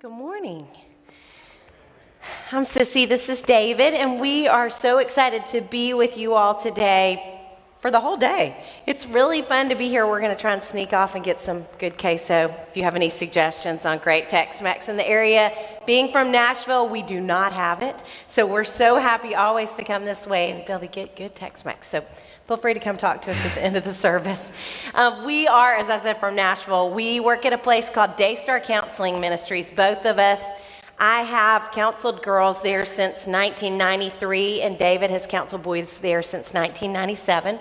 Good morning. I'm Sissy. This is David, and we are so excited to be with you all today for the whole day. It's really fun to be here. We're going to try and sneak off and get some good queso. If you have any suggestions on great Tex Mex in the area, being from Nashville, we do not have it. So we're so happy always to come this way and be able to get good Tex Mex. So feel free to come talk to us at the end of the service. Um, we are, as I said, from Nashville. We work at a place called Daystar Counseling Ministries, both of us. I have counseled girls there since 1993, and David has counseled boys there since 1997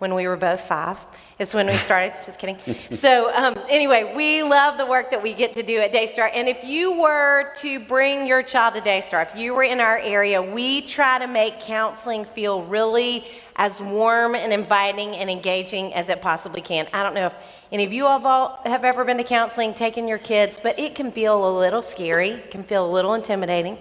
when we were both five. It's when we started. Just kidding. So, um, anyway, we love the work that we get to do at Daystar. And if you were to bring your child to Daystar, if you were in our area, we try to make counseling feel really as warm and inviting and engaging as it possibly can. I don't know if any of you all have ever been to counseling, taken your kids, but it can feel a little scary, it can feel a little intimidating.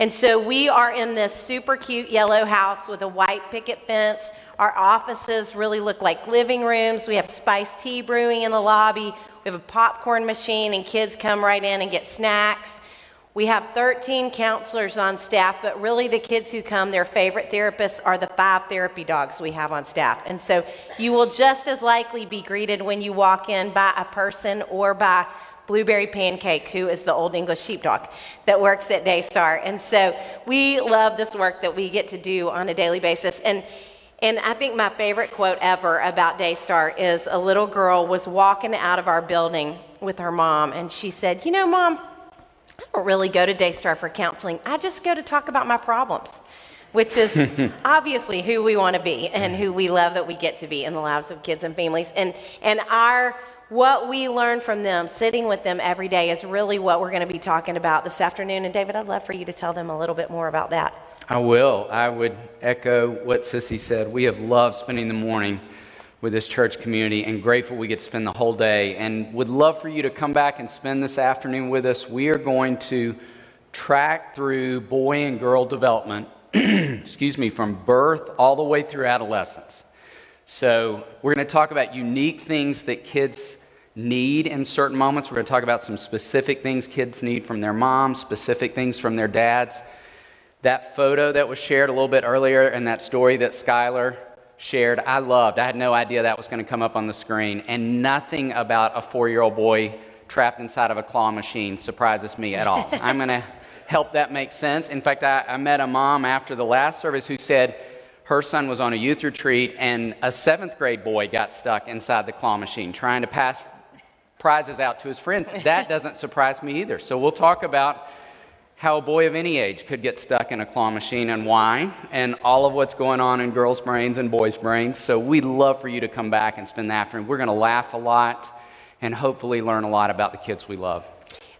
And so we are in this super cute yellow house with a white picket fence. Our offices really look like living rooms. We have spiced tea brewing in the lobby. We have a popcorn machine, and kids come right in and get snacks. We have 13 counselors on staff, but really the kids who come, their favorite therapists are the five therapy dogs we have on staff. And so you will just as likely be greeted when you walk in by a person or by Blueberry Pancake, who is the Old English sheepdog that works at Daystar. And so we love this work that we get to do on a daily basis. And and I think my favorite quote ever about Daystar is a little girl was walking out of our building with her mom, and she said, You know, mom, I don't really go to Daystar for counseling. I just go to talk about my problems, which is obviously who we want to be and who we love that we get to be in the lives of kids and families. And, and our what we learn from them, sitting with them every day, is really what we're going to be talking about this afternoon. And David, I'd love for you to tell them a little bit more about that. I will. I would echo what Sissy said. We have loved spending the morning with this church community and grateful we get to spend the whole day and would love for you to come back and spend this afternoon with us. We are going to track through boy and girl development, excuse me, from birth all the way through adolescence. So, we're going to talk about unique things that kids need in certain moments. We're going to talk about some specific things kids need from their moms, specific things from their dads. That photo that was shared a little bit earlier and that story that Skylar shared, I loved. I had no idea that was going to come up on the screen, and nothing about a four year old boy trapped inside of a claw machine surprises me at all. I'm going to help that make sense. In fact, I, I, met a mom after the last service who said her son was on a youth retreat and a seventh grade boy got stuck inside the claw machine trying to pass prizes out to his friends. That doesn't surprise me either. So we'll talk about how a boy of any age could get stuck in a claw machine and why, and all of what's going on in girls' brains and boys' brains. So we'd love for you to come back and spend the afternoon. We're going to laugh a lot and hopefully learn a lot about the kids we love.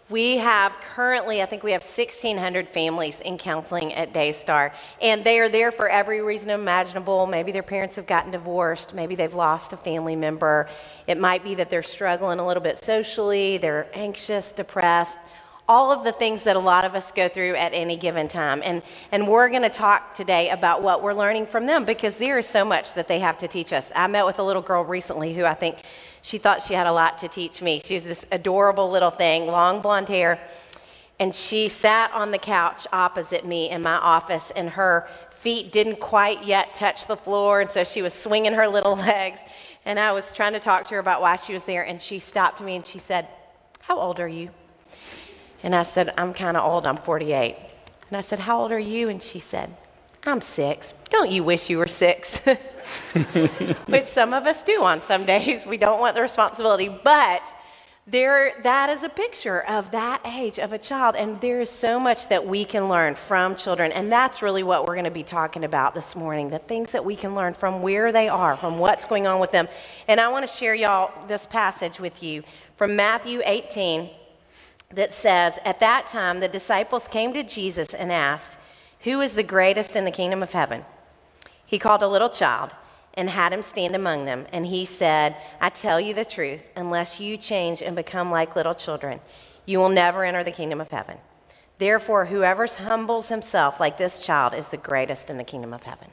We have currently, I think we have 1,600 families in counseling at Daystar, and they are there for every reason imaginable. Maybe their parents have gotten divorced, maybe they've lost a family member. It might be that they're struggling a little bit socially, they're anxious, depressed all of the things that a lot of us go through at any given time. And, and we're going to talk today about what we're learning from them because there is so much that they have to teach us. I met with a little girl recently who I think she thought she had a lot to teach me. She was this adorable little thing, long blonde hair. And she sat on the couch opposite me in my office, and her feet didn't quite yet touch the floor. And so she was swinging her little legs. And I was trying to talk to her about why she was there. And she stopped me and she said, How old are you? And I said, I'm kind of old, I'm 48. And I said, How old are you? And she said, I'm six. Don't you wish you were six? Which some of us do on some days. We don't want the responsibility. But there, that is a picture of that age of a child. And there is so much that we can learn from children. And that's really what we're going to be talking about this morning the things that we can learn from where they are, from what's going on with them. And I want to share, y'all, this passage with you from Matthew 18 that says, At that time, the disciples came to Jesus and asked, Who is the greatest in the kingdom of heaven? He called a little child and had him stand among them. And he said, I tell you the truth, unless you change and become like little children, you will never enter the kingdom of heaven. Therefore, whoever humbles himself like this child is the greatest in the kingdom of heaven.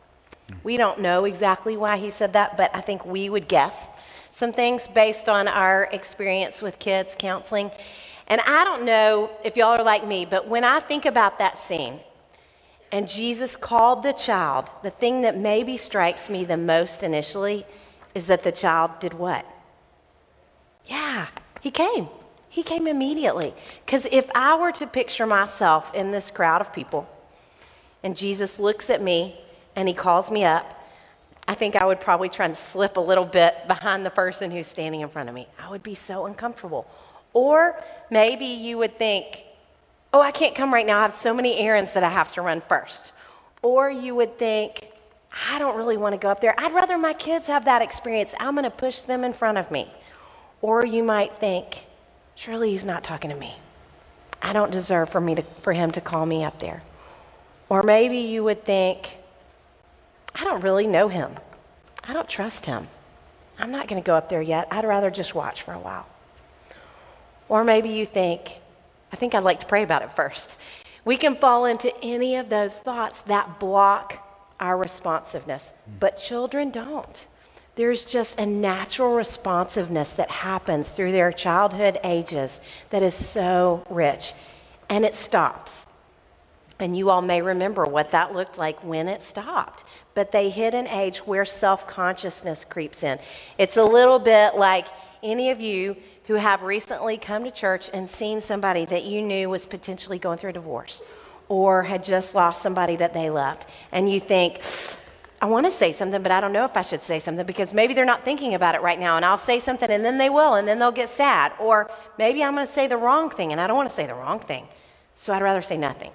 We don't know exactly why he said that, but I think we would guess some things based on our experience with kids counseling. And I don't know if y'all are like me, but when I think about that scene and Jesus called the child, the thing that maybe strikes me the most initially is that the child did what? Yeah, he came. He came immediately. Because if I were to picture myself in this crowd of people and Jesus looks at me and he calls me up, I think I would probably try and slip a little bit behind the person who's standing in front of me. I would be so uncomfortable. Or maybe you would think, oh, I can't come right now. I have so many errands that I have to run first. Or you would think, I don't really want to go up there. I'd rather my kids have that experience. I'm going to push them in front of me. Or you might think, surely he's not talking to me. I don't deserve for, me to, for him to call me up there. Or maybe you would think, I don't really know him. I don't trust him. I'm not going to go up there yet. I'd rather just watch for a while. Or maybe you think, I think I'd like to pray about it first. We can fall into any of those thoughts that block our responsiveness, hmm. but children don't. There's just a natural responsiveness that happens through their childhood ages that is so rich, and it stops. And you all may remember what that looked like when it stopped. But they hit an age where self consciousness creeps in. It's a little bit like any of you who have recently come to church and seen somebody that you knew was potentially going through a divorce or had just lost somebody that they loved. And you think, I want to say something, but I don't know if I should say something because maybe they're not thinking about it right now. And I'll say something and then they will, and then they'll get sad. Or maybe I'm going to say the wrong thing and I don't want to say the wrong thing. So I'd rather say nothing.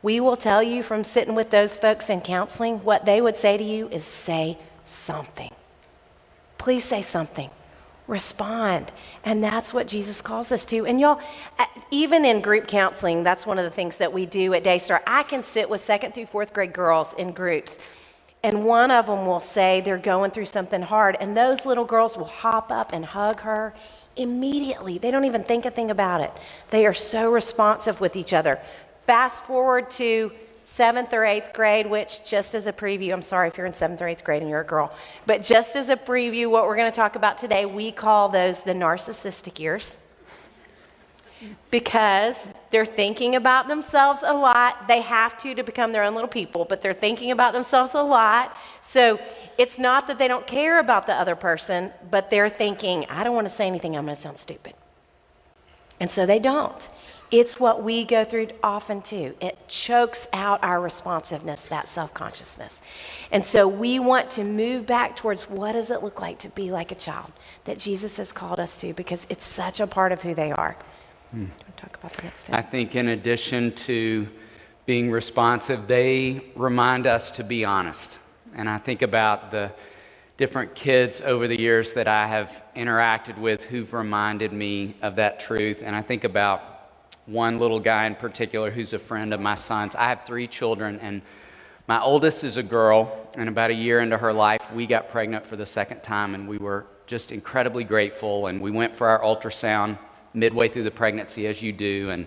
We will tell you from sitting with those folks in counseling, what they would say to you is say something. Please say something respond. And that's what Jesus calls us to. And y'all, even in group counseling, that's one of the things that we do at Daystar. I can sit with second through fourth grade girls in groups, and one of them will say they're going through something hard, and those little girls will hop up and hug her immediately. They don't even think a thing about it. They are so responsive with each other. Fast forward to seventh or eighth grade, which just as a preview, I'm sorry if you're in seventh or eighth grade and you're a girl, but just as a preview, what we're going to talk about today, we call those the narcissistic years because they're thinking about themselves a lot. They have to to become their own little people, but they're thinking about themselves a lot. So it's not that they don't care about the other person, but they're thinking, I don't want to say anything, I'm going to sound stupid. And so they don't. It's what we go through often too. It chokes out our responsiveness, that self consciousness. And so we want to move back towards what does it look like to be like a child that Jesus has called us to because it's such a part of who they are. Hmm. talk about the next step? I think, in addition to being responsive, they remind us to be honest. And I think about the different kids over the years that I have interacted with who've reminded me of that truth. And I think about one little guy in particular who's a friend of my son's. I have three children, and my oldest is a girl, and about a year into her life, we got pregnant for the second time, and we were just incredibly grateful. And we went for our ultrasound midway through the pregnancy, as you do. And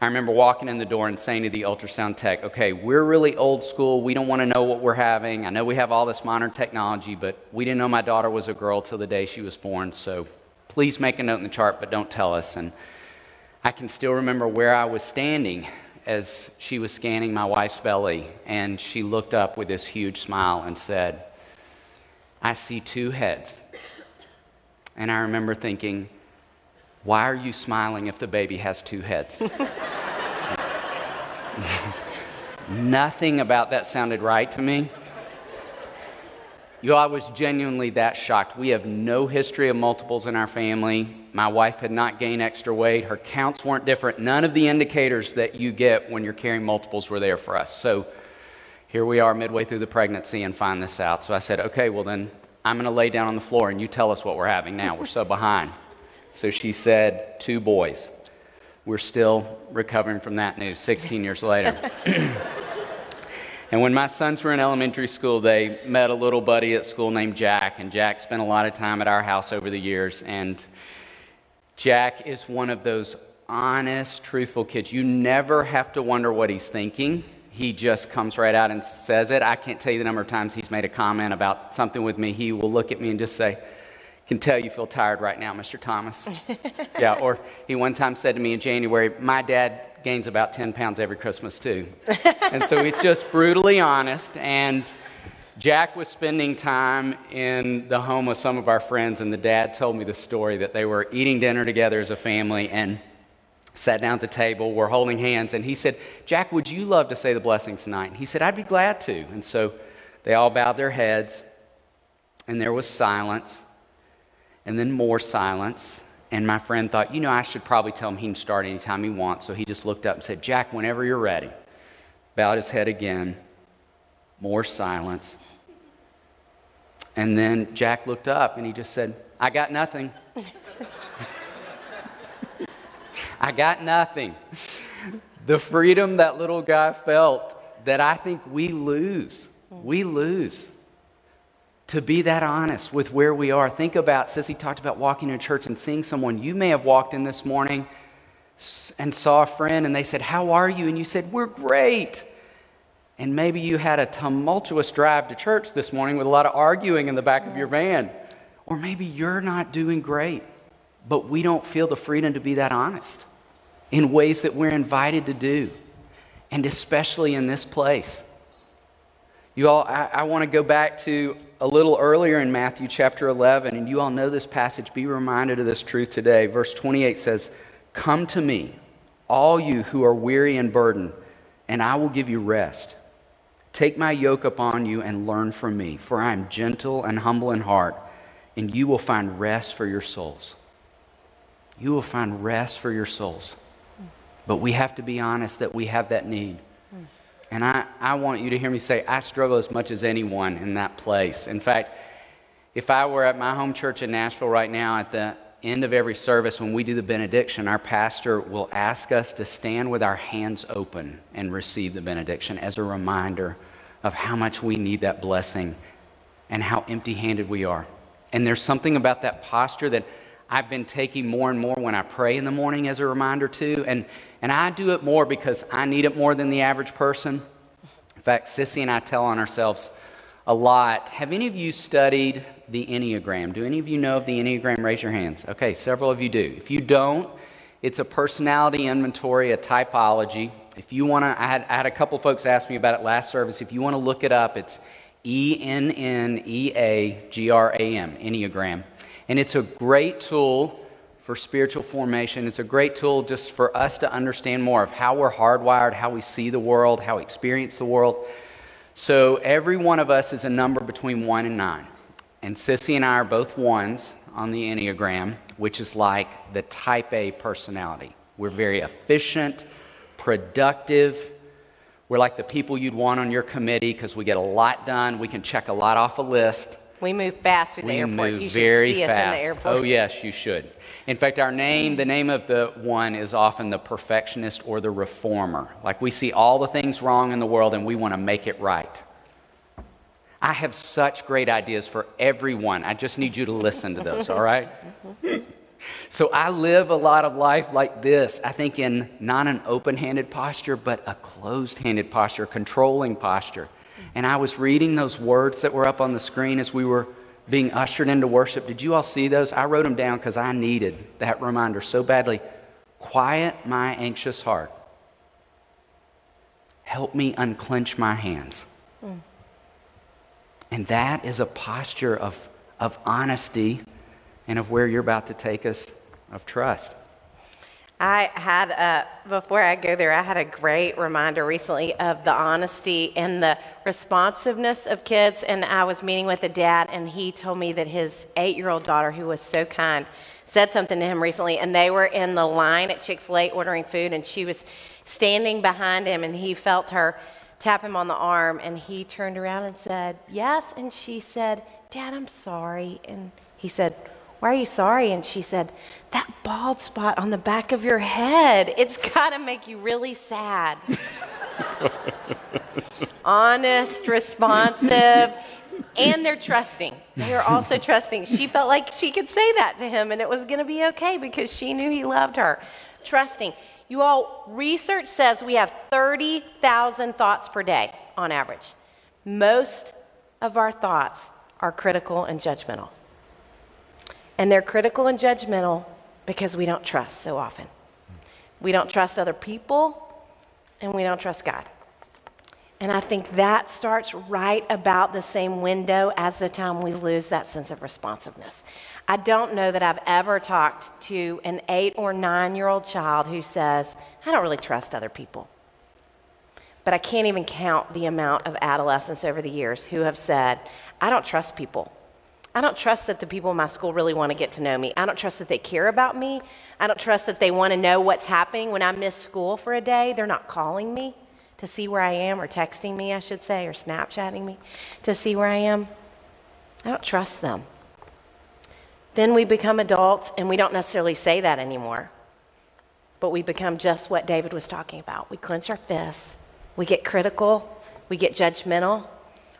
I remember walking in the door and saying to the ultrasound tech, okay, we're really old school. We don't want to know what we're having. I know we have all this modern technology, but we didn't know my daughter was a girl till the day she was born. So please make a note in the chart, but don't tell us. And I can still remember where I was standing as she was scanning my wife's belly, and she looked up with this huge smile and said, I see two heads. And I remember thinking, why are you smiling if the baby has two heads? Nothing about that sounded right to me. You, I was genuinely that shocked. We have no history of multiples in our family. My wife had not gained extra weight. Her counts weren't different. None of the indicators that you get when you're carrying multiples were there for us. So here we are midway through the pregnancy and find this out. So I said, okay, well then I'm going to lay down on the floor and you tell us what we're having now. We're so behind. So she said, two boys. We're still recovering from that news 16 years later. and when my sons were in elementary school, they met a little buddy at school named Jack. And Jack spent a lot of time at our house over the years. And Jack is one of those honest, truthful kids. You never have to wonder what he's thinking. He just comes right out and says it. I can't tell you the number of times he's made a comment about something with me. He will look at me and just say, can tell you feel tired right now, Mr. Thomas. yeah, or he one time said to me in January, My dad gains about 10 pounds every Christmas, too. and so he's just brutally honest. And Jack was spending time in the home of some of our friends, and the dad told me the story that they were eating dinner together as a family and sat down at the table, were holding hands, and he said, Jack, would you love to say the blessing tonight? And he said, I'd be glad to. And so they all bowed their heads, and there was silence and then more silence. And my friend thought, you know, I should probably tell him he can start anytime he wants. So he just looked up and said, Jack, whenever you're ready. Bowed his head again. More silence. And then Jack looked up and he just said, I got nothing. I got nothing. The freedom that little guy felt that I think we lose. We lose to be that honest with where we are. Think about, Sissy talked about walking in church and seeing someone. You may have walked in this morning and saw a friend and they said, How are you? And you said, We're great. And maybe you had a tumultuous drive to church this morning with a lot of arguing in the back of your van. Or maybe you're not doing great, but we don't feel the freedom to be that honest in ways that we're invited to do, and especially in this place. You all, I, I want to go back to a little earlier in Matthew chapter 11, and you all know this passage. Be reminded of this truth today. Verse 28 says, Come to me, all you who are weary and burdened, and I will give you rest. Take my yoke upon you and learn from me, for I am gentle and humble in heart, and you will find rest for your souls. You will find rest for your souls. But we have to be honest that we have that need. And I, I want you to hear me say, I struggle as much as anyone in that place. In fact, if I were at my home church in Nashville right now, at the end of every service, when we do the benediction, our pastor will ask us to stand with our hands open and receive the benediction as a reminder of how much we need that blessing and how empty handed we are. And there's something about that posture that I've been taking more and more when I pray in the morning as a reminder, too. And and I do it more because I need it more than the average person. In fact, Sissy and I tell on ourselves a lot. Have any of you studied the Enneagram? Do any of you know of the Enneagram? Raise your hands. Okay, several of you do. If you don't, it's a personality inventory, a typology. If you want to, I had, I had a couple folks ask me about it last service. If you want to look it up, it's E N N E A G R A M, Enneagram. And it's a great tool for spiritual formation. It's a great tool just for us to understand more of how we're hardwired, how we see the world, how we experience the world. So every one of us is a number between one and nine. And Sissy and I are both ones on the Enneagram, which is like the type A personality. We're very efficient, productive. We're like the people you'd want on your committee because we get a lot done. We can check a lot off a list. We move fast through the we airport. move you very should see fast. us in the oh, airport. Oh, yes, you should. In fact, our name, the name of the one is often the perfectionist or the reformer. Like we see all the things wrong in the world and we want to make it right. I have such great ideas for everyone. I just need you to listen to those, all right? So I live a lot of life like this. I think in not an open handed posture, but a closed handed posture, controlling posture. And I was reading those words that were up on the screen as we were being ushered into worship. Did you all see those? I wrote them down because I needed that reminder so badly. Quiet my anxious heart. Help me unclench my hands. Mm. And that is a posture of, of honesty and of where you're about to take us of trust. I had a, before I go there, I had a great reminder recently of the honesty and the responsiveness of kids. And I was meeting with a dad, and he told me that his eight year old daughter, who was so kind, said something to him recently. And they were in the line at Chick fil A ordering food, and she was standing behind him, and he felt her tap him on the arm. And he turned around and said, Yes. And she said, Dad, I'm sorry. And he said, why are you sorry? And she said, That bald spot on the back of your head, it's got to make you really sad. Honest, responsive, and they're trusting. They are also trusting. She felt like she could say that to him and it was going to be okay because she knew he loved her. Trusting. You all, research says we have 30,000 thoughts per day on average. Most of our thoughts are critical and judgmental. And they're critical and judgmental because we don't trust so often. We don't trust other people, and we don't trust God. And I think that starts right about the same window as the time we lose that sense of responsiveness. I don't know that I've ever talked to an eight or nine year old child who says, I don't really trust other people. But I can't even count the amount of adolescents over the years who have said, I don't trust people. I don't trust that the people in my school really want to get to know me. I don't trust that they care about me. I don't trust that they want to know what's happening when I miss school for a day. They're not calling me to see where I am, or texting me, I should say, or Snapchatting me to see where I am. I don't trust them. Then we become adults, and we don't necessarily say that anymore, but we become just what David was talking about. We clench our fists, we get critical, we get judgmental,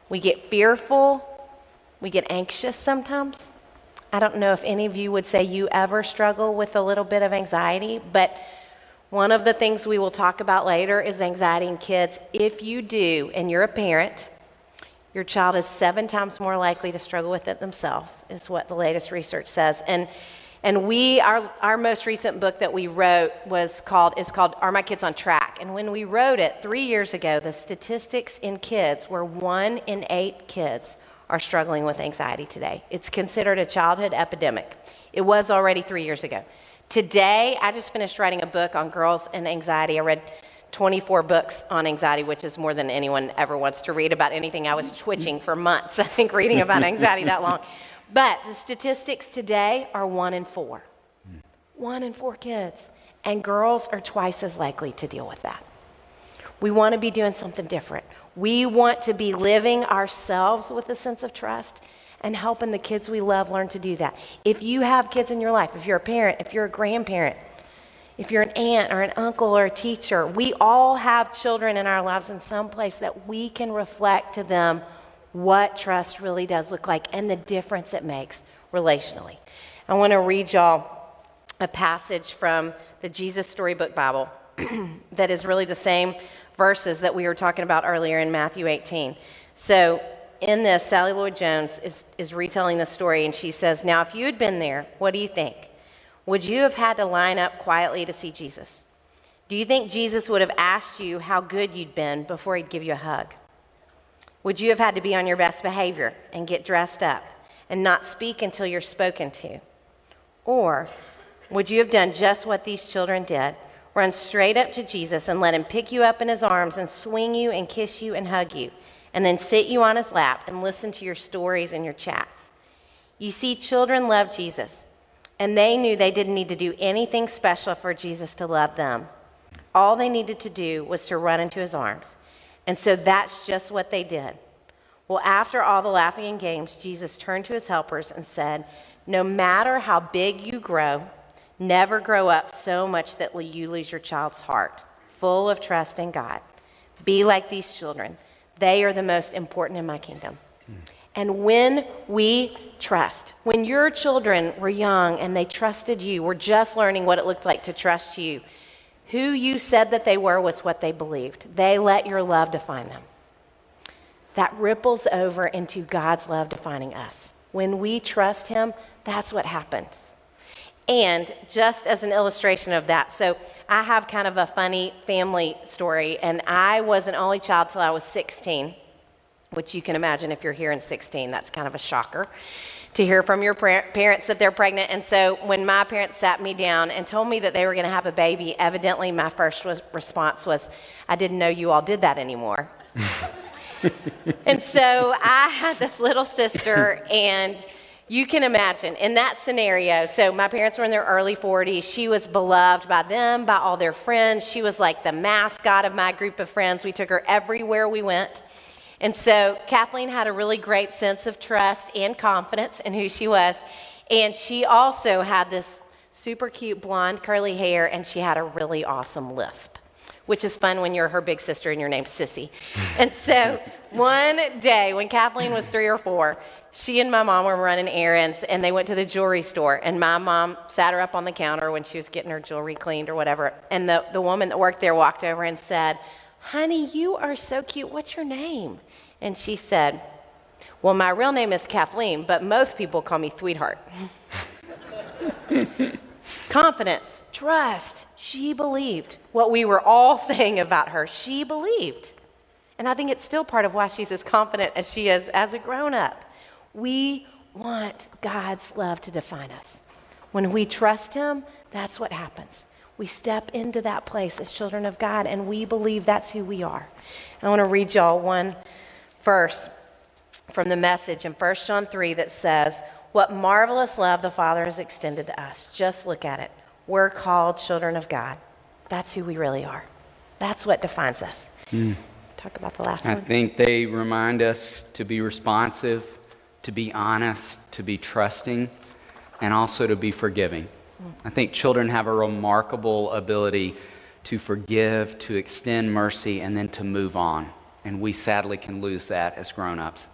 we get fearful, we get anxious sometimes. I don't know if any of you would say you ever struggle with a little bit of anxiety, but one of the things we will talk about later is anxiety in kids. If you do, and you're a parent, your child is seven times more likely to struggle with it themselves, is what the latest research says. And and we, our, our most recent book that we wrote was called, is called Are My Kids on Track? And when we wrote it three years ago, the statistics in kids were one in eight kids are struggling with anxiety today. It's considered a childhood epidemic. It was already three years ago. Today, I just finished writing a book on girls and anxiety. I read 24 books on anxiety, which is more than anyone ever wants to read about anything. I was twitching for months, I think, reading about anxiety that long. But the statistics today are one in four. One in four kids. And girls are twice as likely to deal with that. We want to be doing something different. We want to be living ourselves with a sense of trust and helping the kids we love learn to do that. If you have kids in your life, if you're a parent, if you're a grandparent, if you're an aunt or an uncle or a teacher, we all have children in our lives in some place that we can reflect to them what trust really does look like and the difference it makes relationally. I want to read y'all a passage from the Jesus Storybook Bible that is really the same verses that we were talking about earlier in Matthew 18. So in this, Sally Lloyd Jones is, is retelling the story, and she says, Now, if you had been there, what do you think? Would you have had to line up quietly to see Jesus? Do you think Jesus would have asked you how good you'd been before he'd give you a hug? Would you have had to be on your best behavior and get dressed up and not speak until you're spoken to? Or would you have done just what these children did? Run straight up to Jesus and let him pick you up in his arms and swing you and kiss you and hug you? and then sit you on his lap and listen to your stories and your chats. You see, children love Jesus, and they knew they didn't need to do anything special for Jesus to love them. All they needed to do was to run into his arms. And so that's just what they did. Well, after all the laughing and games, Jesus turned to his helpers and said, No matter how big you grow, never grow up so much that you lose your child's heart, full of trust in God. Be like these children. They are the most important in my kingdom. And when we trust, when your children were young and they trusted you, were just learning what it looked like to trust you, who you said that they were was what they believed. They let your love define them. That ripples over into God's love defining us. When we trust Him, that's what happens. And just as an illustration of that, so I have kind of a funny family story, and I was an only child till I was 16, which you can imagine if you're here in 16, that's kind of a shocker to hear from your parents that they're pregnant. And so when my parents sat me down and told me that they were going to have a baby, evidently my first was, response was, I didn't know you all did that anymore. and so I had this little sister, and you can imagine in that scenario. So, my parents were in their early 40s. She was beloved by them, by all their friends. She was like the mascot of my group of friends. We took her everywhere we went. And so, Kathleen had a really great sense of trust and confidence in who she was. And she also had this super cute blonde curly hair, and she had a really awesome lisp which is fun when you're her big sister and your name's Sissy. And so one day when Kathleen was three or four, she and my mom were running errands and they went to the jewelry store and my mom sat her up on the counter when she was getting her jewelry cleaned or whatever and the, the woman that worked there walked over and said honey you are so cute what's your name and she said well my real name is kathleen but most people call me sweetheart Confidence, trust. She believed what we were all saying about her. She believed. And I think it's still part of why she's as confident as she is as a grown up. We want God's love to define us. When we trust Him, that's what happens. We step into that place as children of God and we believe that's who we are. I want to read y'all one verse from the message in 1 John 3 that says, What marvelous love the Father has extended to us. Just look at it. We're called children of God. That's who we really are. That's what defines us. Mm. Talk about the last I one. I think they remind us to be responsive, to be honest, to be trusting, and also to be forgiving. I think children have a remarkable ability to forgive, to extend mercy, and then to move on. And we sadly can lose that as grown ups.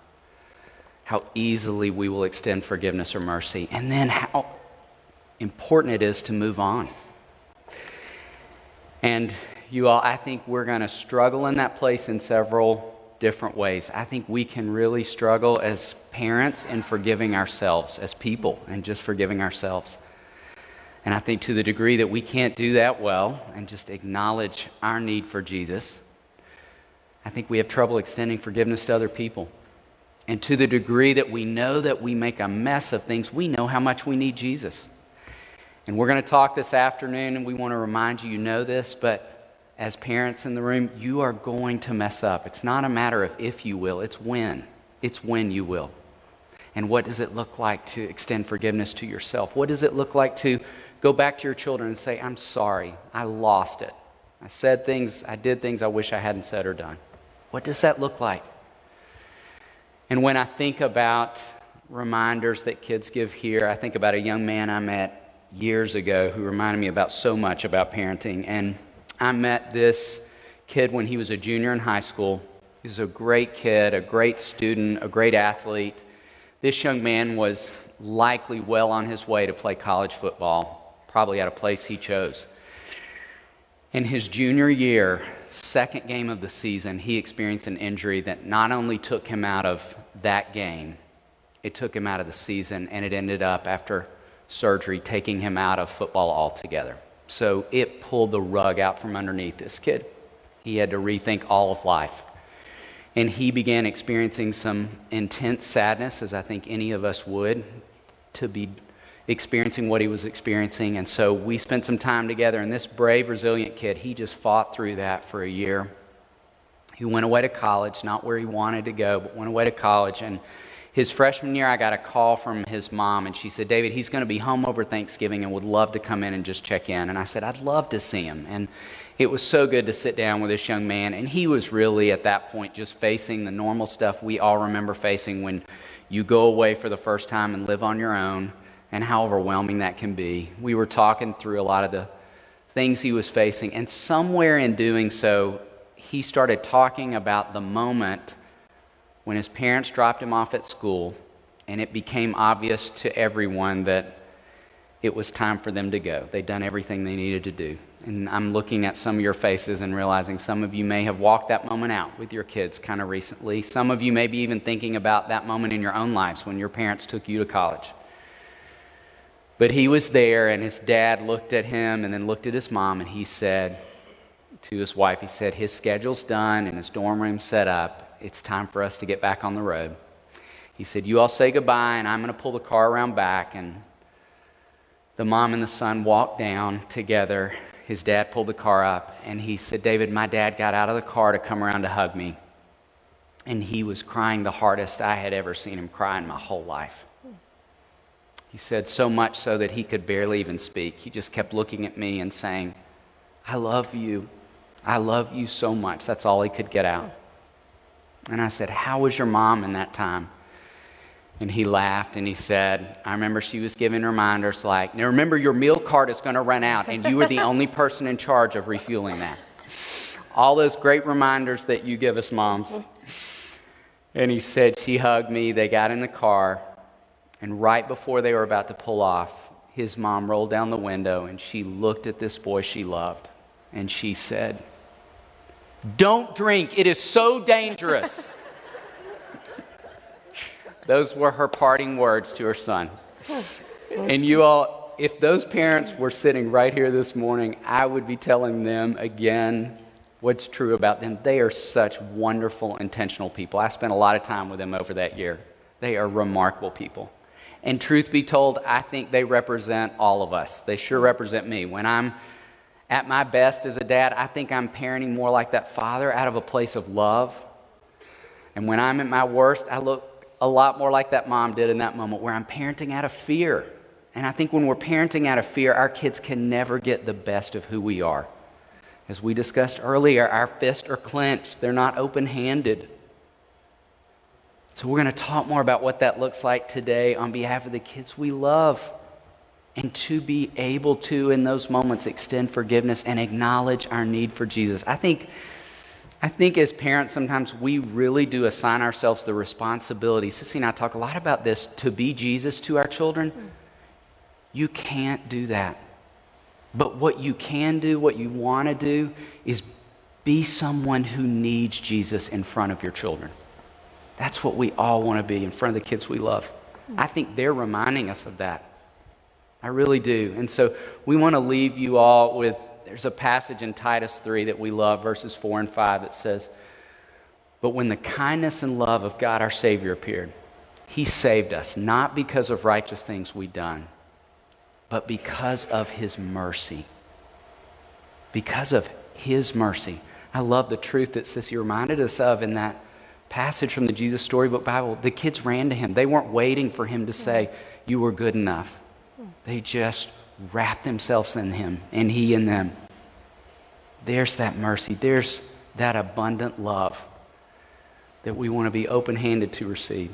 How easily we will extend forgiveness or mercy, and then how important it is to move on. And you all, I think we're going to struggle in that place in several different ways. I think we can really struggle as parents in forgiving ourselves, as people, and just forgiving ourselves. And I think to the degree that we can't do that well and just acknowledge our need for Jesus, I think we have trouble extending forgiveness to other people. And to the degree that we know that we make a mess of things, we know how much we need Jesus. And we're going to talk this afternoon, and we want to remind you you know this, but as parents in the room, you are going to mess up. It's not a matter of if you will, it's when. It's when you will. And what does it look like to extend forgiveness to yourself? What does it look like to go back to your children and say, I'm sorry, I lost it. I said things, I did things I wish I hadn't said or done. What does that look like? And when I think about reminders that kids give here, I think about a young man I met years ago who reminded me about so much about parenting. And I met this kid when he was a junior in high school. He was a great kid, a great student, a great athlete. This young man was likely well on his way to play college football, probably at a place he chose. In his junior year, second game of the season, he experienced an injury that not only took him out of that game, it took him out of the season, and it ended up, after surgery, taking him out of football altogether. So it pulled the rug out from underneath this kid. He had to rethink all of life. And he began experiencing some intense sadness, as I think any of us would, to be experiencing what he was experiencing. And so we spent some time together, and this brave, resilient kid, he just fought through that for a year. He went away to college, not where he wanted to go, but went away to college. And his freshman year, I got a call from his mom, and she said, David, he's going to be home over Thanksgiving and would love to come in and just check in. And I said, I'd love to see him. And it was so good to sit down with this young man. And he was really, at that point, just facing the normal stuff we all remember facing when you go away for the first time and live on your own, and how overwhelming that can be. We were talking through a lot of the things he was facing, and somewhere in doing so, he started talking about the moment when his parents dropped him off at school, and it became obvious to everyone that it was time for them to go. They'd done everything they needed to do. And I'm looking at some of your faces and realizing some of you may have walked that moment out with your kids kind of recently. Some of you may be even thinking about that moment in your own lives when your parents took you to college. But he was there, and his dad looked at him and then looked at his mom, and he said to his wife, He said, His schedule's done and his dorm room's set up it's time for us to get back on the road. He said, You all say goodbye, and I'm going to pull the car around back. And the mom and the son walked down together. His dad pulled the car up, and he said, David, my dad got out of the car to come around to hug me. And he was crying the hardest I had ever seen him cry in my whole life. He said, so much so that he could barely even speak. He just kept looking at me and saying, I love you. I love you so much. That's all he could get out. And I said, How was your mom in that time? And he laughed and he said, I remember she was giving reminders like, Now remember, your meal card is going to run out, and you are the only person in charge of refueling that. All those great reminders that you give us, moms. And he said, She hugged me. They got in the car, and right before they were about to pull off, his mom rolled down the window and she looked at this boy she loved, and she said, don't drink, it is so dangerous. Those were her parting words to her son. And you all, if those parents were sitting right here this morning, I would be telling them again what's true about them. They are such wonderful, intentional people. I spent a lot of time with them over that year. They are remarkable people. And truth be told, I think they represent all of us. They sure represent me. When I'm at my best as a dad, I think I'm parenting more like that father out of a place of love. And when I'm at my worst, I look a lot more like that mom did in that moment where I'm parenting out of fear. And I think when we're parenting out of fear, our kids can never get the best of who we are. As we discussed earlier, our fists are clenched, they're not open handed. So, we're going to talk more about what that looks like today on behalf of the kids we love. And to be able to, in those moments, extend forgiveness and acknowledge our need for Jesus. I think, I think as parents, sometimes we really do assign ourselves the responsibility. Sissy and I talk a lot about this to be Jesus to our children. You can't do that. But what you can do, what you want to do, is be someone who needs Jesus in front of your children. That's what we all want to be in front of the kids we love. I think they're reminding us of that. I really do. And so we want to leave you all with there's a passage in Titus 3 that we love, verses 4 and 5, that says, But when the kindness and love of God our Savior appeared, He saved us, not because of righteous things we'd done, but because of His mercy. Because of His mercy. I love the truth that Sissy reminded us of in that passage from the Jesus Storybook Bible, the kids ran to him. They weren't waiting for him to say, You were good enough. They just wrap themselves in him and he in them. There's that mercy. There's that abundant love that we want to be open handed to receive.